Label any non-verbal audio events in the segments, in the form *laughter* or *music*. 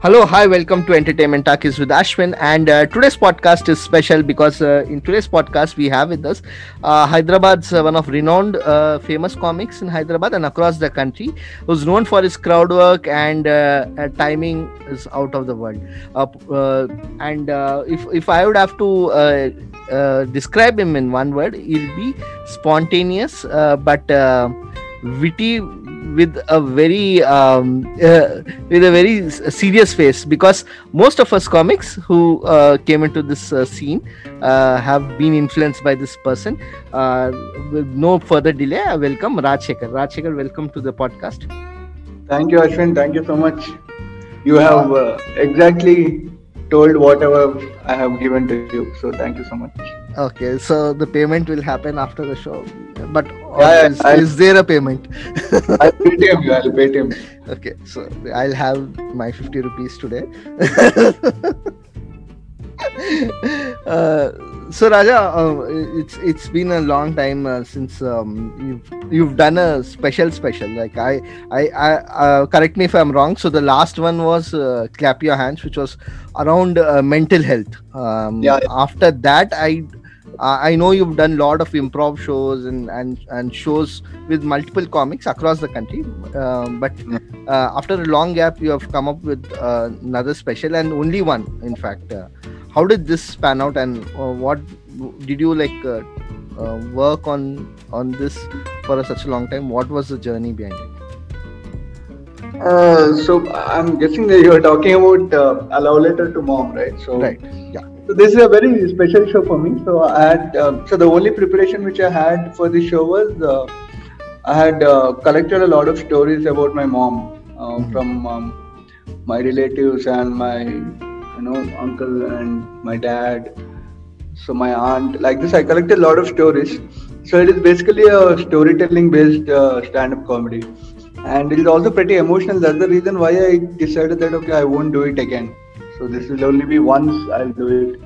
Hello, hi, welcome to Entertainment Talkies with Ashwin. And uh, today's podcast is special because uh, in today's podcast we have with us uh, Hyderabad's uh, one of renowned uh, famous comics in Hyderabad and across the country, who's known for his crowd work and uh, timing is out of the world. And if if I would have to describe him in one word, he'll be spontaneous but witty with a very um, uh, with a very serious face because most of us comics who uh, came into this uh, scene uh, have been influenced by this person uh, with no further delay i welcome rajshekar rajshekar welcome to the podcast Thank you, Ashwin. Thank you so much. You have uh, exactly told whatever I have given to you. So thank you so much. Okay so the payment will happen after the show but Yeah, is, is there a payment *laughs* I'll pay him. You. I'll pay him. okay so i'll have my 50 rupees today *laughs* uh, so raja uh, it's it's been a long time uh, since um, you've you've done a special special like i i, I uh, correct me if i'm wrong so the last one was uh, clap your hands which was around uh, mental health um, Yeah. after that i I I know you've done a lot of improv shows and, and, and shows with multiple comics across the country. Um, but uh, after a long gap, you have come up with uh, another special and only one, in fact. Uh, how did this pan out, and uh, what did you like uh, uh, work on on this for such a long time? What was the journey behind it? Uh, so I'm guessing that you are talking about uh, a love letter to mom, right? So Right. Yeah. So this is a very special show for me. So I had um, so the only preparation which I had for the show was uh, I had uh, collected a lot of stories about my mom uh, Mhm. from um, my relatives and my you know uncle and my dad. So my aunt like this. I collected a lot of stories. So it is basically a storytelling based uh, stand-up comedy, and it is also pretty emotional. That's the reason why I decided that okay, I won't do it again. So this will only be once I'll do it,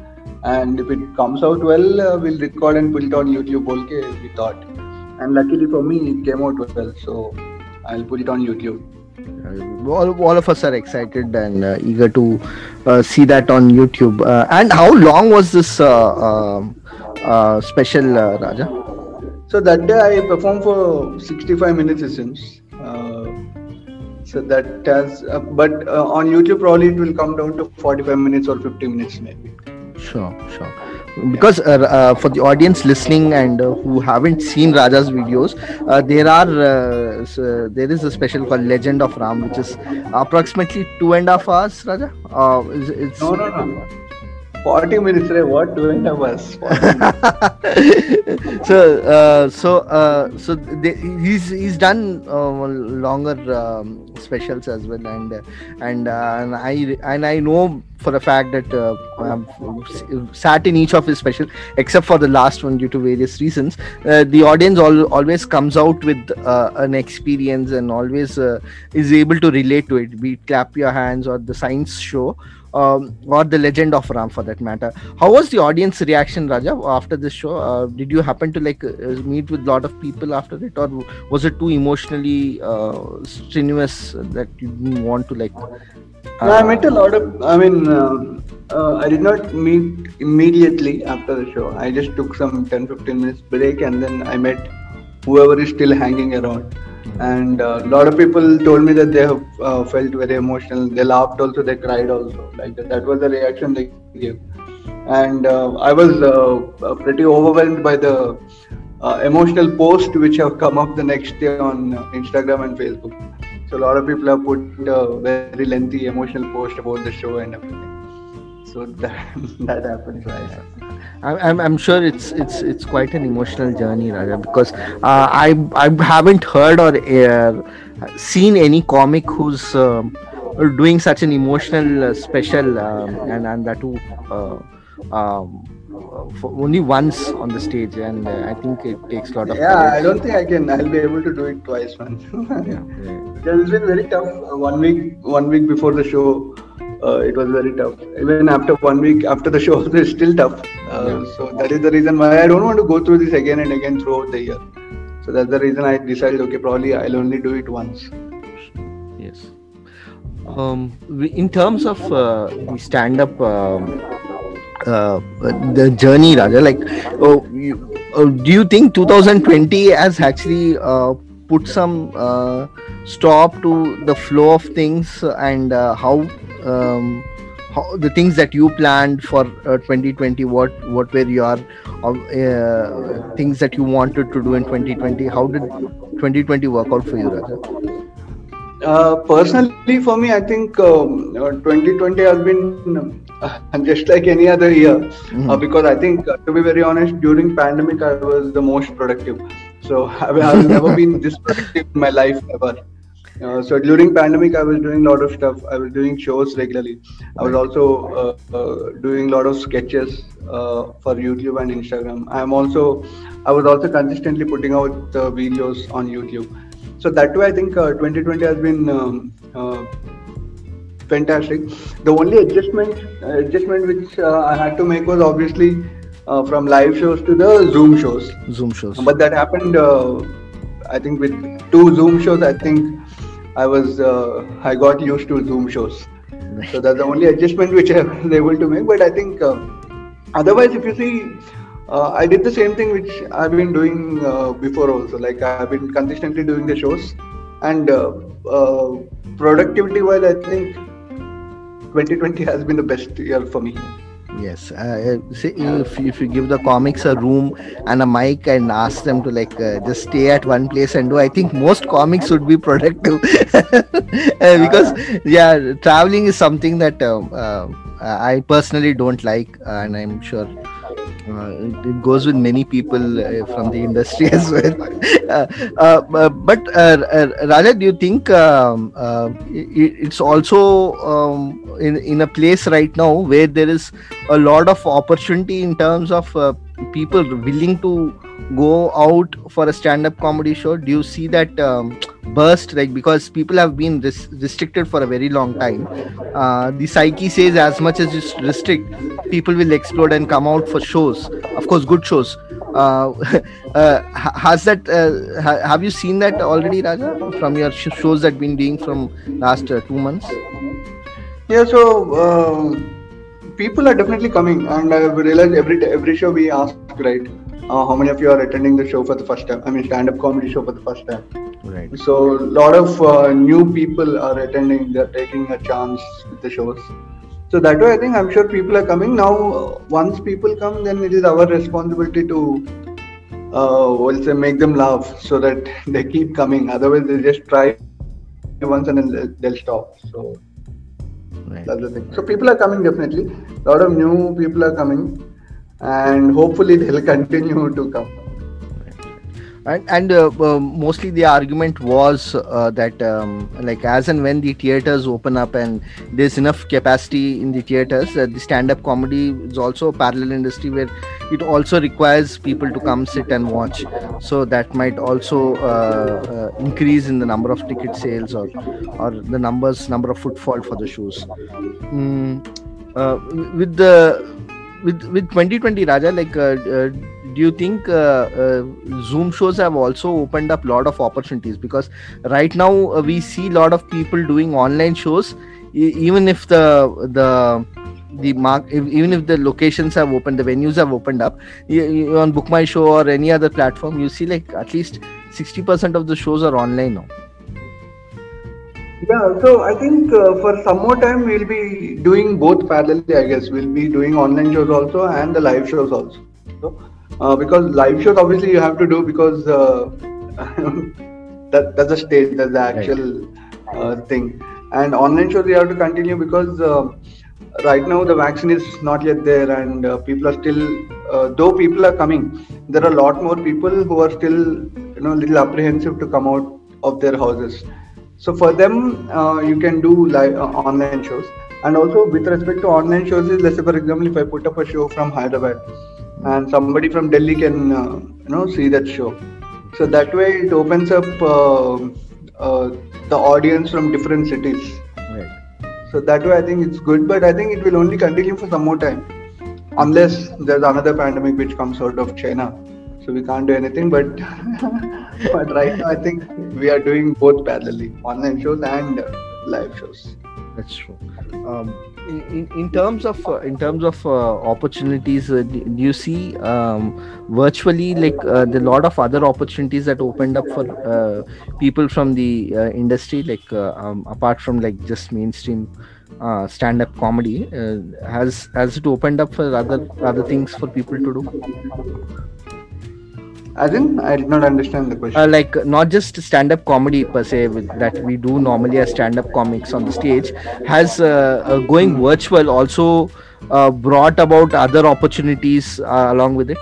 and if it comes out well, uh, we'll record and put it on YouTube. Okay, we thought, and luckily for me, it came out well. So I'll put it on YouTube. Uh, all, all of us are excited and uh, eager to uh, see that on YouTube. Uh, and how long was this uh, um uh, special, uh, Raja? So that day I performed for 65 minutes it seems. Uh, so that has, uh, but uh, on YouTube probably it will come down to 45 minutes or 50 minutes maybe. Sure, sure. Because uh, uh, for the audience listening and uh, who haven't seen Raja's videos, uh, there are uh, s- uh, there is a special called Legend of Ram, which is approximately two and a half hours. Raja, uh, it's, it's No, no, no. 40 minutes, right? What? Half hours. *laughs* so uh, so uh, so they, he's he's done uh, longer um, specials as well and and uh, and I and I know for a fact that uh, I've sat in each of his special except for the last one due to various reasons uh, the audience al- always comes out with an experience and always is able to relate to it be it clap your hands or the science show um, or the legend of ram for that matter how was the audience reaction raja after this show uh, did you happen to like uh, meet with a lot of people after it or was it too emotionally uh, strenuous that you didn't want to like No, I met a lot of. I mean, um, uh, I did not meet immediately after the show. I just took some 10 15 minutes break and then I met whoever is still hanging around. And a lot of people told me that they have uh, felt very emotional. They laughed also, they cried also. Like that, that was the reaction they gave. And uh, I was uh, uh, pretty overwhelmed by the uh, emotional post which have come up the next day on uh, Instagram and Facebook. So a lot of people have put a very lengthy emotional post about the show and everything. So that *laughs* that happened. So I- I'm, I'm, sure it's it's it's quite an emotional journey, Raja, because uh, I I haven't heard or uh, seen any comic who's um, doing such an emotional uh, special um, and and that too uh, um, only once on the stage, and uh, I think it takes a lot of Yeah, I don't think I can. I'll be able to do it twice, man. *laughs* Yeah, yeah. Because it's been very tough. Uh, One week, one week before the show, uh, it was very tough. Even after one week after the show, *laughs* it's still tough. Uh, Yeah. So that is the reason why I don't want to go through this again and again throughout the year. So that's the reason I decided. Okay, probably I'll only do it once. Yes. Um, in terms of uh, the stand-up um, uh, the journey, Raja, like, oh, you, oh, do you think 2020 has actually uh, put some uh, stop to the flow of things and uh, how um, how the things that you planned for uh, 2020 what what were your uh, things that you wanted to do in 2020 how did 2020 work out for you Raja? Uh, personally, for me, I think um, 2020 has been uh, *laughs* just like any other year mm-hmm. uh, because I think, uh, to be very honest, during pandemic I was the most productive. So *laughs* I mean, I've never been this productive in my life ever. Uh, so during pandemic, I was doing a lot of stuff. I was doing shows regularly. I was also doing a lot of sketches for YouTube and Instagram. I'm also, I was also consistently putting out videos on YouTube so that way i think uh, 2020 has been um, uh, fantastic the only adjustment uh, adjustment which uh, i had to make was obviously uh, from live shows to the zoom shows zoom shows but that happened i think with two zoom shows i think i was i got used to zoom shows so that's the only adjustment which *laughs* i was able to make but i think otherwise if you see uh, I did the same thing which I've been doing uh, before also. Like I've been consistently doing the shows, and uh, uh productivity wise, I think 2020 has been the best year for me. Yes, uh, see, if, if you give the comics a room and a mic and ask them to like uh, just stay at one place and do, I think most comics would be *laughs* productive. *laughs* Because yeah, traveling is something that I personally don't like, and I'm sure uh, it goes with many people uh, from the industry *laughs* as well. Uh, uh, but Raja, do you think um, it's also um, in in a place right now where there is a lot of opportunity in terms of people willing to go out for a stand-up comedy show? Do you see that? Um, burst like because people have been res- restricted for a very long time. Uh, the psyche says as much as you restrict people will explode and come out for shows. Of course good shows. Uh, *laughs* uh, has that uh, ha- have you seen that already raja from your sh- shows that been doing from last uh, two months? Yeah so um, people are definitely coming and i realized every every show we ask right uh, how many of you are attending the show for the first time i mean stand-up comedy show for the first time Right. So a lot of uh, new people are attending. They're taking a chance with the shows. So that way, I think I'm sure people are coming now. Once people come, then it is our responsibility to, uh, we'll say, make them laugh so that *laughs* they keep coming. Otherwise, they just try once and then they'll stop. So right. that's the thing. So people are coming definitely. A lot of new people are coming, and hopefully they'll *laughs* continue to come and and uh, uh, mostly the argument was uh, that um, like as and when the theaters open up and there's enough capacity in the theaters uh, the stand-up comedy is also a parallel industry where it also requires people to come sit and watch. So that might also uh, uh, increase in the number of ticket sales or or the numbers number of footfall for the shows. Mm, with the with with 2020 raja like do you think uh, uh, zoom shows have also opened up a lot of opportunities because right now uh, we see a lot of people doing online shows e- even if the the the mark if, even if the locations have opened the venues have opened up you, you, on book my show or any other platform you see like at least 60% of the shows are online now yeah, so I think uh, for some more time we'll be doing both parallelly. I guess we'll be doing online shows also and the live shows also. So, uh, because live shows obviously you have to do because uh, *laughs* that that's the stage that's the actual uh, thing. And online shows you have to continue because uh, right now the vaccine is not yet there and uh, people are still uh, though people are coming there are a lot more people who are still you know little apprehensive to come out of their houses. So for them you can do live online shows. And also with respect to online shows is let's say for example if i put up a show from hyderabad and somebody from Delhi can uh, you know see that show. So that way it opens up uh, uh, the audience from different cities. Right. So that way I think it's good, but I think it will only continue for some more time, unless there's another pandemic which comes out of China. So we can't do anything, but *laughs* but right now I think we are doing both parallelly, online shows and live shows. that's true um, in, in terms of uh, in terms of uh, opportunities uh, you see um, virtually like uh, the lot of other opportunities that opened up for uh, people from the uh, industry like um, apart from like just mainstream uh, stand-up comedy has has it opened up for other other things for people to do As in, I did not understand the question. uh, like not just stand-up comedy per se with, that we do normally as stand-up comics on the stage has uh, uh, going virtual also uh, brought about other opportunities uh, along with it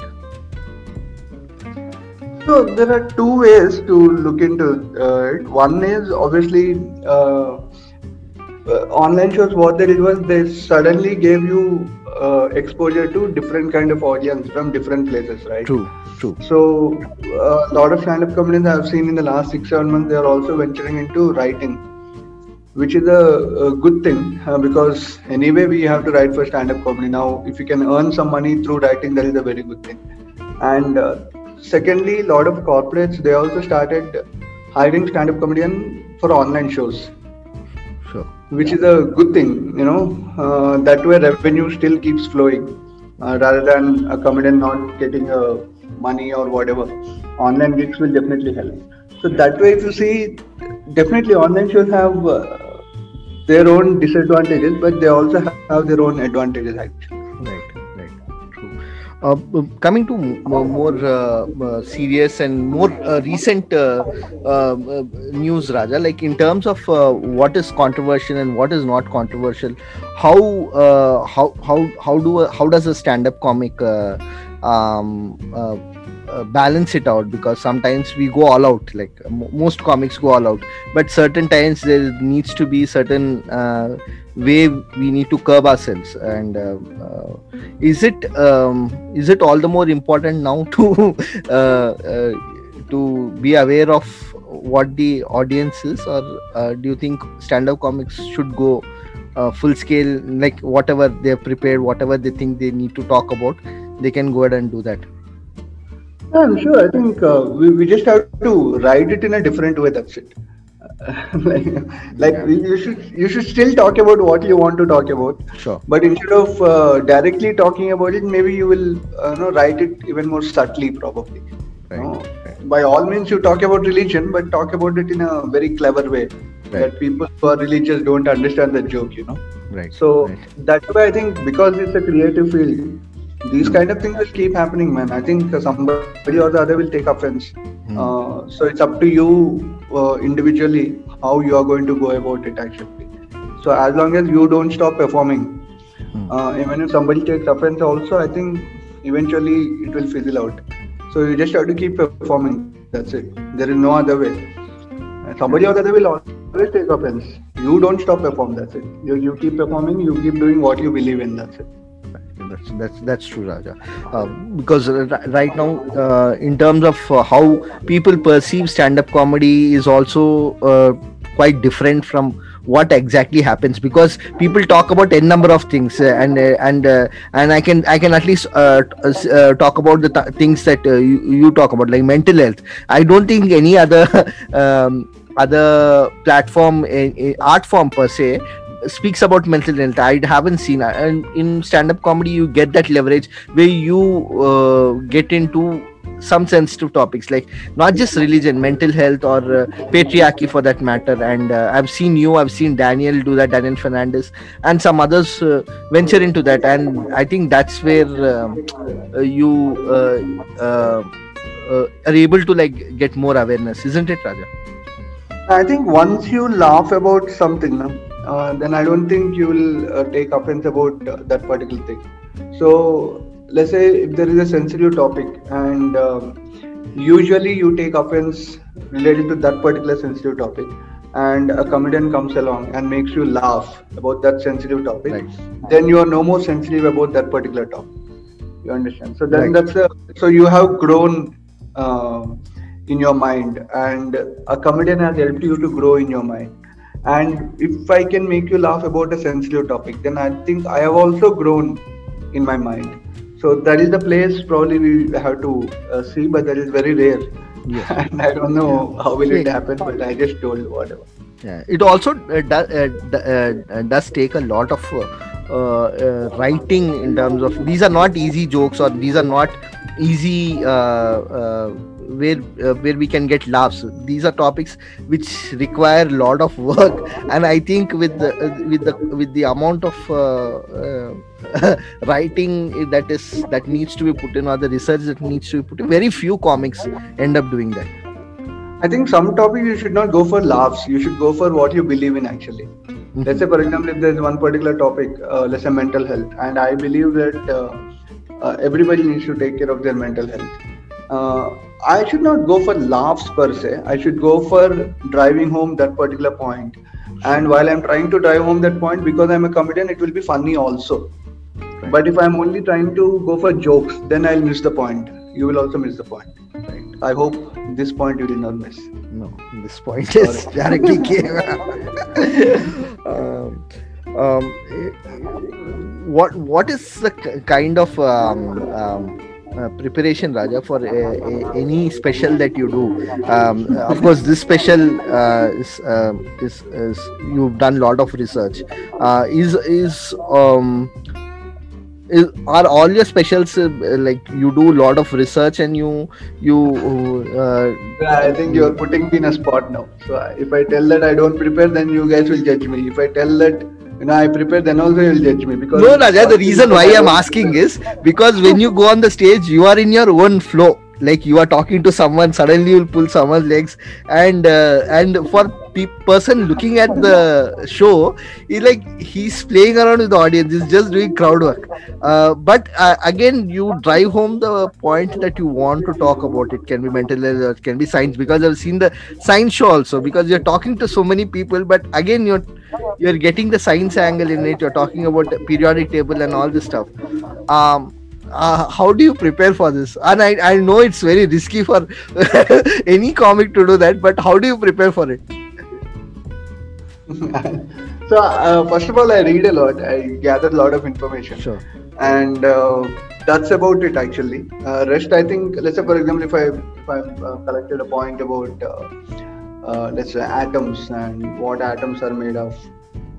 So there are two ways to look into uh, it. One is obviously uh, online shows. What they did was they suddenly gave you uh, exposure to different kind of audience from different places, right? true true So uh, a lot of stand-up comedians I've seen in the last six seven months, they are also venturing into writing, which is a, a good thing uh, because anyway we have to write for stand-up comedy. Now, if you can earn some money through writing, that is a very good thing. And uh, secondly, a lot of corporates they also started hiring stand-up comedian for online shows which is a good thing you know uh, that way revenue still keeps flowing uh, rather than a comedian not getting uh, money or whatever. Online gigs will definitely help. So that way if you see definitely online shows have uh, their own disadvantages but they also have their own advantages actually uh, coming to more, uh, uh, serious and more uh, recent uh, uh, news raja like in terms of what is controversial and what is not controversial how how how how do a, how does a stand up comic um, uh, balance it out because sometimes we go all out like m- most comics go all out. But certain times there needs to be certain uh, way we need to curb ourselves. And uh, uh, is it um, is it all the more important now *laughs* to uh, to be aware of what the audience is? Or do you think stand-up comics should go full scale like whatever they're prepared whatever they think they need to talk about they can go ahead and do that I'm sure. I think uh, we, we just have to write it in a different way. That's it. like, *laughs* like Yeah. you should you should still talk about what you want to talk about, sure but instead of uh, directly talking about it, maybe you will uh, know write it even more subtly, probably. right, No. right. By all means, you talk about religion, but talk about it in a very clever way that people who are religious don't understand the joke. You know. right So right. that's why I think because it's a creative field, these kind of things will keep happening, man. I think somebody or the other will take offense. Hmm. Uh, so it's up to you uh, individually how you are going to go about it actually. So as long as you don't stop performing, Hmm. uh, even if somebody takes offense, also I think eventually it will fizzle out. So you just have to keep performing. That's it. There is no other way. Somebody or the other will always take offense. You don't stop performing. That's it. You, you keep performing. You keep doing what you believe in. That's it. That's that's that's true raja. Uh, because right now uh, in terms of uh, how people perceive stand up comedy is also uh, quite different from what exactly happens. Because people talk about n number of things uh, and and and i can i can at least talk about the th- things that you, you talk about like mental health. I don't think any other *laughs* um, other platform art form per se speaks about mental health. I haven't seen and in stand-up comedy you get that leverage where you uh, get into some sensitive topics like not just religion mental health or uh, patriarchy for that matter. And uh, i've seen you i've seen daniel do that daniel fernandes and some others uh, venture into that. And i think that's where um, uh, you uh, uh, are able to like get more awareness isn't it raja? I think once you laugh about something, uh, then I don't think you will uh, take offense about uh, that particular thing. So let's say if there is a sensitive topic and um, usually you take offense related to that particular sensitive topic and a comedian comes along and makes you laugh about that sensitive topic Right. then you are no more sensitive about that particular topic you understand so then Right. that's a so you have grown um, in your mind and a comedian has helped you to grow in your mind and if i can make you laugh about a sensitive topic then i think i have also grown in my mind so that is the place probably we have to uh, see but that is very rare Yes. *laughs* and i don't know how will it happen but i just told whatever Yeah. It also uh, do, uh, uh, does take a lot of uh, uh, writing in terms of these are not easy jokes or these are not easy uh, uh, where uh, where we can get laughs these are topics which require a lot of work and i think with the uh, with the with the amount of uh, uh, *laughs* writing that is that needs to be put in or the research that needs to be put in very few comics end up doing that I think some topics you should not go for laughs. You should go for what you believe in actually. Let's say, for example, if there's one particular topic, uh, let's say mental health, and I believe that uh, uh, everybody needs to take care of their mental health. I should not go for laughs per se. I should go for driving home that particular point. And while I'm trying to drive home that point, because I'm a comedian, it will be funny also. But if I'm only trying to go for jokes, then I'll miss the point. You will also miss the point. right I hope this point you did not miss. no this point is directly *laughs* came um, um, what what is the k- kind of um, um, uh, preparation raja for uh, a- any special that you do um, of course this special uh, is, um is is you've done a lot of research uh, is is um is, are all your specials like you do a lot of research and you you Yeah, I think you're putting me in a spot now. So if I tell that I don't prepare, then you guys will judge me. If I tell that you know I prepare, then also you'll judge me because No, Raja, the reason why I'm asking is because when you go on the stage, you are in your own flow. Like you are talking to someone, suddenly you'll pull someone's legs, and uh, and for pe- person looking at the show, he like he's playing around with the audience. He's just doing crowd work. Uh, but uh, again, you drive home the point that you want to talk about. It can be mental health, it can be science. Because I've seen the science show also. Because you're talking to so many people, but again, you're you're getting the science angle in it you're talking about the periodic table and all this stuff um uh, how do you prepare for this? And I, I know it's very risky for *laughs* any comic to do that but how do you prepare for it? *laughs* So uh, first of all, I read a lot. I gather a lot of information. sure. And uh, that's about it actually. Uh, rest i think let's say for example if i if i uh, collected a point about uh, uh, let's say atoms and what atoms are made of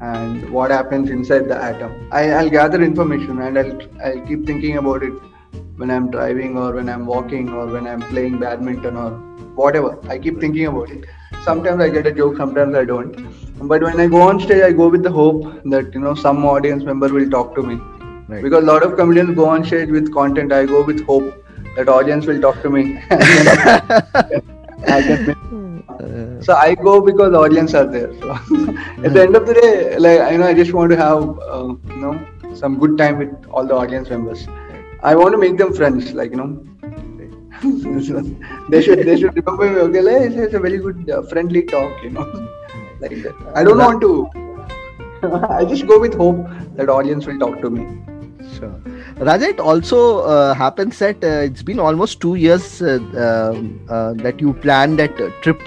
and what happens inside the atom I, i'll gather information and i'll i'll keep thinking about it when i'm driving or when i'm walking or when i'm playing badminton or whatever i keep thinking about it sometimes i get a joke sometimes i don't but when i go on stage i go with the hope that you know some audience member will talk to me right because a lot of comedians go on stage with content. I go with hope that audience will talk to me. *laughs* *laughs* I can. Uh, so I go because the audience are there. So *laughs* at the end of the day, like I know, I just want to have uh, you know some good time with all the audience members. I want to make them friends. Like you know, *laughs* they should they should remember me. Okay, like, it's, it's a very good uh, friendly talk. You know, *laughs* like that. I don't want to. I just go with hope that audience will talk to me. Sure. Raja, it also uh, happens that uh, it's been almost two years uh, um, uh, that you planned that uh, trip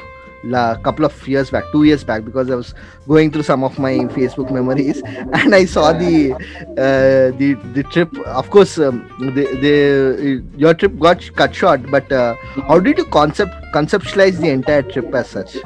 a couple of years back, two years back, because I was going through some of my Facebook memories *laughs* and I saw the uh, the the trip. Of course, um, the the your trip got cut short, but uh, how did you concept conceptualize the entire trip as such?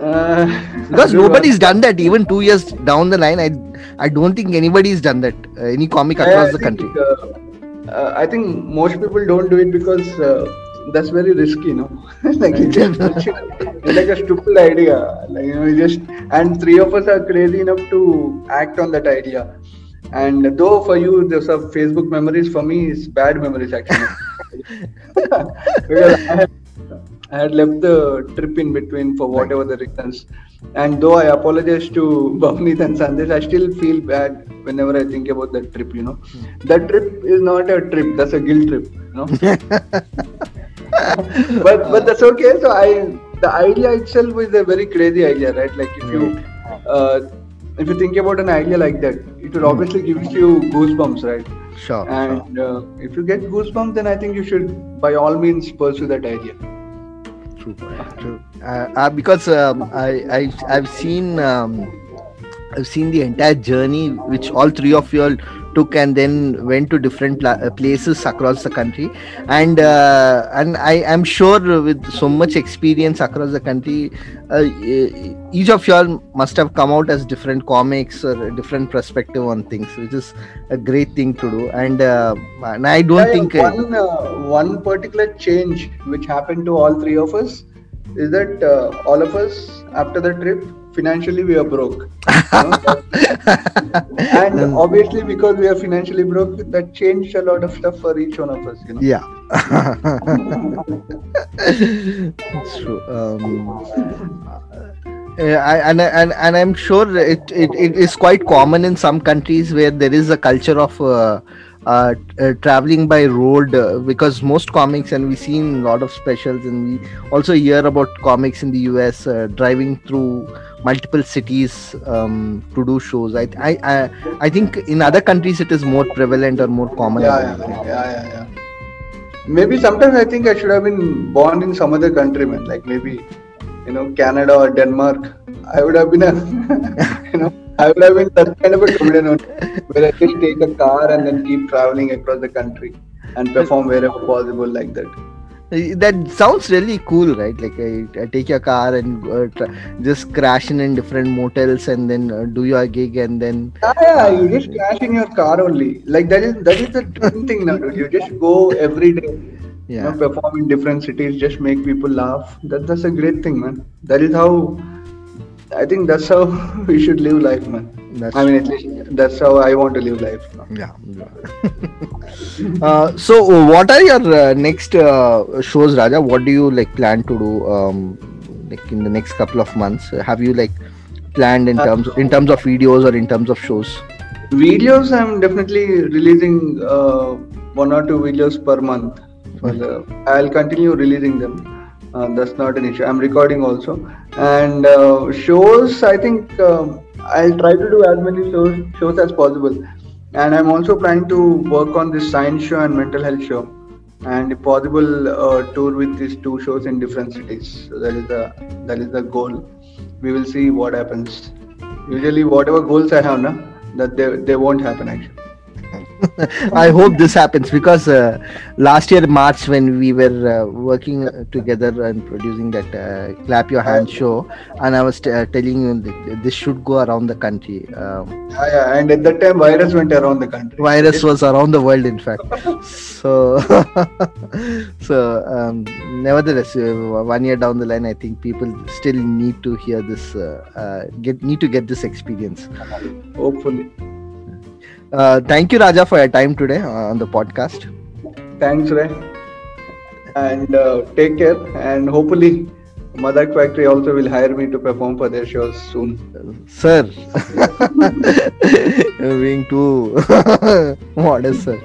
Uh, Because nobody's done that. Even two years down the line, I I don't think anybody's done that. Uh, any comic across I the think, country. uh, uh, I think most people don't do it because uh, that's very risky, you know. *laughs* like it's, it's *laughs* *laughs* like a stupid idea. Like you know, you just and three of us are crazy enough to act on that idea. And though for you there's a Facebook memories, for me it's bad memories actually. because I I had left the trip in between for whatever the reasons. And though I apologize to *laughs* Bhavneet and Sandesh, I still feel bad whenever I think about that trip, you know. That trip is not a trip, that's a guilt trip, you know. *laughs* *laughs* but but that's okay. So I the idea itself is a very crazy idea, right? Like if you uh, if you think about an idea like that, it will obviously gives you goosebumps, right? Sure. sure. And uh, if you get goosebumps, then I think you should by all means pursue that idea. True. True. Uh, uh, because um, I, I I've seen um, I've seen the entire journey which all three of you all took and then went to different pla- uh, places across the country. And uh, and i am sure with so much experience across the country uh, each of y'all must have come out as different comics or a different perspective on things which is a great thing to do. And, uh, and i don't Yeah, think one uh, one particular change which happened to all three of us is that uh, all of us after the trip financially we are broke. *laughs* And obviously because we are financially broke that changed a lot of stuff for each one of us you know. Yeah. *laughs* It's true. Um, uh, I, and, and and i'm sure it, it, it is quite common in some countries where there is a culture of uh, uh, uh, traveling by road uh, because most comics and we've seen a lot of specials and we also hear about comics in the us uh, driving through multiple cities um, to do shows I, I i i think in other countries it is more prevalent or more common yeah, yeah, yeah, yeah. Maybe sometimes I think I should have been born in some other country, man. Like maybe, you know, Canada or Denmark. I would have been a, *laughs* you know, I would have been that kind of a comedian where I will take a car and then keep traveling across the country and perform wherever possible like that. That sounds really cool right like I, I take your car and uh, just crash in in different motels and then uh, do your gig and then Yeah, yeah, you just crash in your car only. Like that is that is the thing now. dude. You just go every day, you yeah know, perform in different cities, just make people laugh. That that's a great thing, man. That is how I think that's how *laughs* we should live life, man. That's I mean, at least that's how I want to live life. now. yeah *laughs* uh, so uh, what are your uh, next uh, shows raja what do you like plan to do um, like in the next couple of months have you like planned in Uh, terms in terms of videos or in terms of shows Videos, I'm definitely releasing uh, one or two videos per month. For the, I'll continue releasing them. Uh, that's not an issue. I'm recording also, and uh, shows. I think um, I'll try to do as many shows shows as possible. And I'm also planning to work on this science show and mental health show, and if possible, uh, tour with these two shows in different cities. So that is the that is the goal. We will see what happens. Usually, whatever goals I have now, that they, they won't happen actually. *laughs* I hope this happens because uh, last year March when we were uh, working together and producing that uh, clap your hand show, and I was t- uh, telling you that this should go around the country. Um, Yeah, yeah. And at that time, virus went around the country. virus was around the world, in fact. *laughs* So, *laughs* so um, nevertheless, uh, one year down the line, I think people still need to hear this. Uh, uh, get need to get this experience. Hopefully. Uh, thank you, Raja, for your time today uh, on the podcast. Thanks, Ray. And uh, take care. And hopefully, Madak Factory also will hire me to perform for their shows soon. sir *laughs* You're being too *laughs* modest sir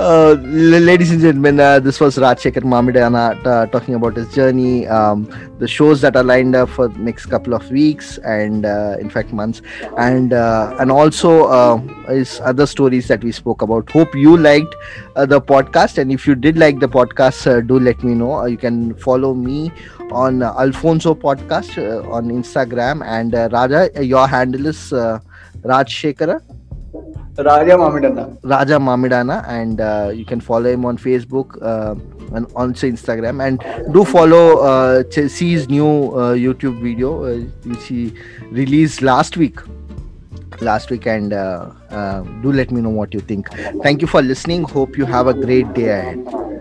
uh, ladies and gentlemen uh, this was Rajshekhar Mamidanna uh, talking about his journey um, the shows that are lined up for next couple of weeks and uh, in fact months. And uh, and also uh, his other stories that we spoke about. Hope you liked uh, the podcast. And if you did like the podcast uh, do let me know. Uh, you can follow me on uh, Alfonso podcast uh, on Instagram. And uh, Raja uh, your handle is uh, Raj Shekhara Raja Mamidanna. Raja Mamidanna and uh, you can follow him on Facebook uh, and also Instagram. And do follow uh, Chelsea's new uh, YouTube video uh, which he released last week. Last week and uh, do let me know what you think. Thank you for listening. Hope you have a great day ahead